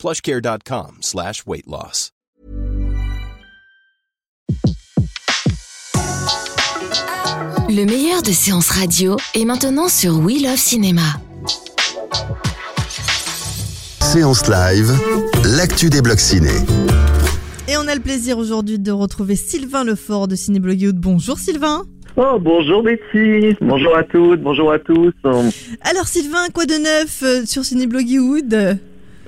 plushcare.com slash weight loss. Le meilleur de séances radio est maintenant sur We Love Cinéma. Séance live, l'actu des blocs ciné. Et on a le plaisir aujourd'hui de retrouver Sylvain Lefort de Cinéblogioud. Bonjour Sylvain. Oh, bonjour Betty, bonjour à toutes, bonjour à tous. Alors Sylvain, quoi de neuf euh, sur Cinéblogioud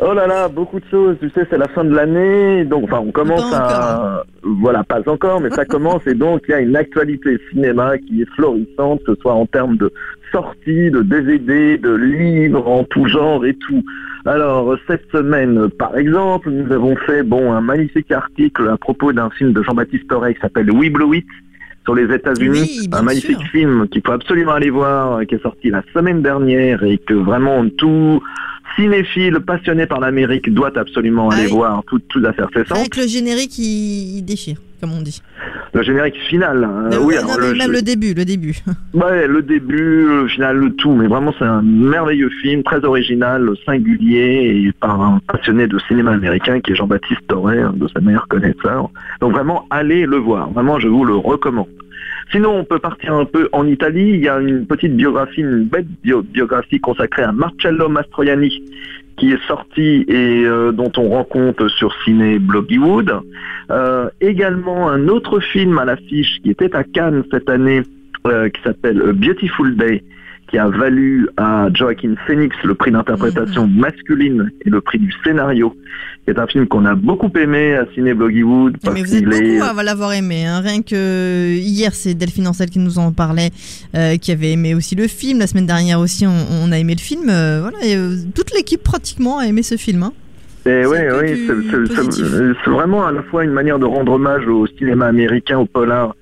Oh là là, beaucoup de choses, tu sais, c'est la fin de l'année, donc enfin on commence à... Voilà, pas encore, mais ça commence et donc il y a une actualité cinéma qui est florissante, que ce soit en termes de sorties, de DVD, de livres en tout genre et tout. Alors cette semaine, par exemple, nous avons fait bon un magnifique article à propos d'un film de Jean-Baptiste Torre qui s'appelle We Blow It sur les États-Unis, Oui, un magnifique sûr. film qu'il faut absolument aller voir, qui est sorti la semaine dernière et que vraiment tout cinéphile passionné par l'Amérique doit absolument Ah aller oui. voir, tout, tout cessantes. Avec le générique, il, il déchire, comme on dit. Le générique final, hein, Le- oui, non, alors mais le- même le début, le début. Ouais, le début, le final, le tout, mais vraiment c'est un merveilleux film, très original, singulier, et par un passionné de cinéma américain qui est Jean-Baptiste Toré, un de ses meilleurs connaisseurs. Donc vraiment, allez le voir, vraiment je vous le recommande. Sinon, on peut partir un peu en Italie, il y a une petite biographie, une belle bio- biographie consacrée à Marcello Mastroianni, qui est sorti et euh, dont on rencontre sur Ciné Bloggywood. Euh, également un autre film à l'affiche qui était à Cannes cette année, euh, qui s'appelle Beautiful Day, qui a valu à Joaquin Phoenix le prix d'interprétation masculine et le prix du scénario. C'est un film qu'on a beaucoup aimé à Ciné Bloggywood. Mais vous êtes est- beaucoup à l'avoir aimé. hein. Rien que hier, c'est Delphine Ancel qui nous en parlait, euh, qui avait aimé aussi le film. La semaine dernière aussi, on, on a aimé le film. euh, voilà, et, euh, toute l'équipe pratiquement a aimé ce film. hein. Et oui, que oui, c'est c'est vraiment à la fois une manière de rendre hommage au cinéma américain, au polar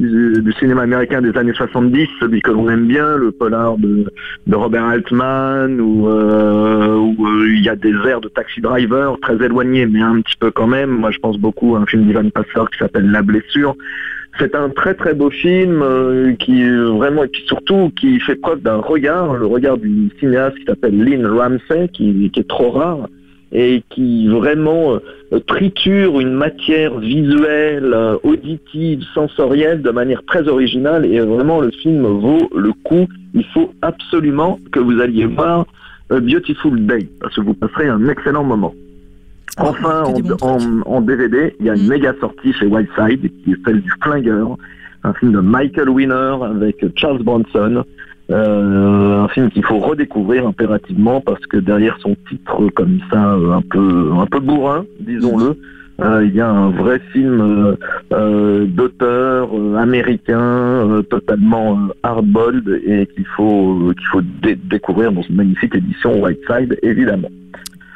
du, cinéma américain des années 70, celui que l'on aime bien, le polar de, Robert Altman, où, euh, où, euh, il y a des airs de Taxi Driver, très éloignés, mais un petit peu quand même. Moi, je pense beaucoup à un film d'Ivan Passer qui s'appelle La blessure. C'est un très très beau film euh, qui vraiment et puis surtout qui fait preuve d'un regard, le regard d'une cinéaste qui s'appelle Lynn Ramsey, qui est trop rare et qui vraiment euh, triture une matière visuelle, euh, auditive, sensorielle de manière très originale et vraiment le film vaut le coup. Il faut absolument que vous alliez voir A Beautiful Day parce que vous passerez un excellent moment. Enfin, que des bons en, trucs. en- en DVD, il y a une Mm. méga sortie chez Whiteside qui est celle du Flingueur, un film de Michael Winner avec Charles Bronson. Euh, un film qu'il faut redécouvrir impérativement parce que derrière son titre comme ça euh, un peu un peu bourrin, disons-le, euh, il y a un vrai film euh, d'auteur américain totalement hardboiled et qu'il faut qu'il faut dé- découvrir dans une magnifique édition Whiteside évidemment.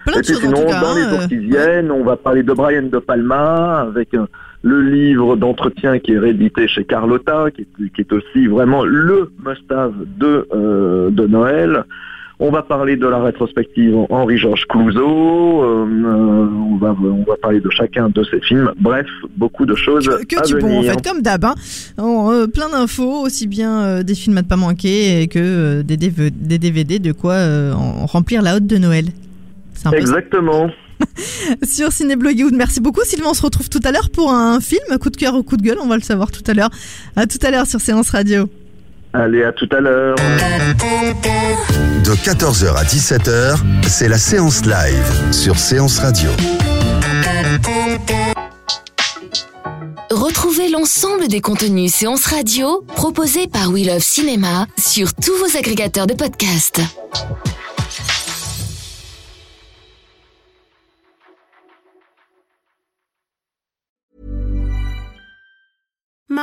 Plein Et puis sinon, dans hein, les jours qui viennent, on va parler de Brian De Palma avec euh, le livre d'entretien qui est réédité chez Carlotta, qui est, qui est aussi vraiment le must-have de, euh, de Noël. On va parler de la rétrospective Henri-Georges Clouzot. euh, euh, on, va, on va parler de chacun de ces films. Bref, beaucoup de choses que, que à du bon en venir. fait, comme d'hab. hein. Euh, plein d'infos, aussi bien euh, des films à ne pas manquer et que des, DV des DVD de quoi remplir la hotte de Noël. Ça. Sur Cinéblogwood. Merci beaucoup Sylvain, on se retrouve tout à l'heure pour un film, coup de cœur ou coup de gueule, on va le savoir tout à l'heure. À tout à l'heure sur Séance Radio. Allez, à tout à l'heure. De 14h à 17h, c'est la séance live sur Séance Radio. Retrouvez l'ensemble des contenus séances radio proposés par We Love Cinéma sur tous vos agrégateurs de podcasts.